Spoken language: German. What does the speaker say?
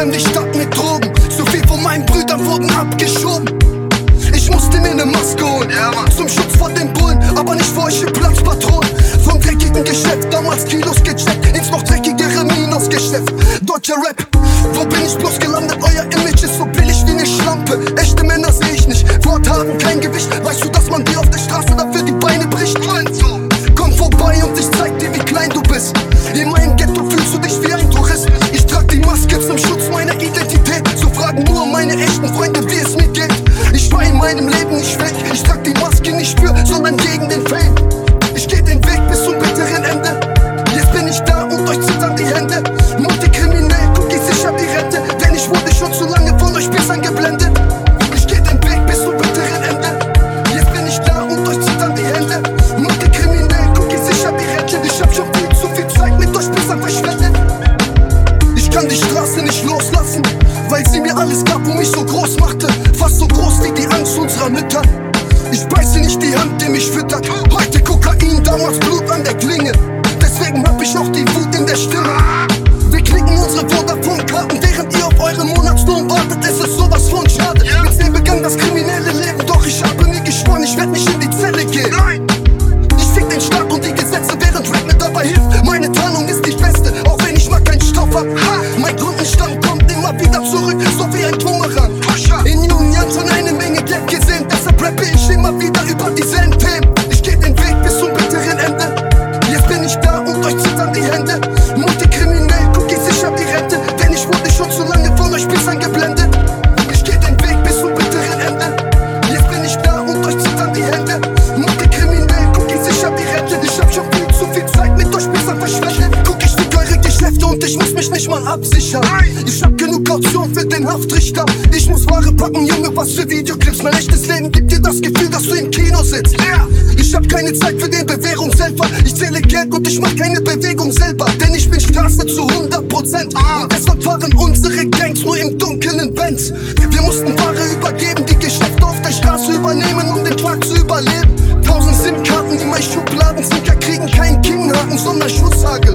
spam die Stadt mit Drogen. So viel von meinen Brüdern wurden abgeschoben. Ich musste mir ne Maske holen, ja, zum Schutz vor den Bullen, aber nicht vor euch Platzpatron. Vom dreckigen Geschäft, damals Kilos gecheckt, ins noch dreckigere Minusgeschäft. Deutscher Rap, wo bin ich bloß gelandet? die Hand, die mich füttert. Heute Kokain, damals Blut an der Klinge. Deswegen hab ich auch die Wut in der Stimme. pas vite. absichern. Ich hab genug Kaution für den Haftrichter. Ich muss Ware packen, Junge, was für Videoclips. Mein echtes Leben gibt dir das Gefühl, dass du im Kino sitzt. Ich hab keine Zeit für den Bewährungshelfer. Ich zähle Geld und ich mach keine Bewegung selber. Denn ich bin Straße zu 100%. Und deshalb fahren unsere Gangs nur im dunklen Benz. Wir mussten Ware übergeben, die Geschäfte auf der Straße übernehmen, um den Tag zu überleben. Tausend SIM-Karten die mein Schubladen sind, kriegen keinen Kinnhaken, sondern Schutzhagel.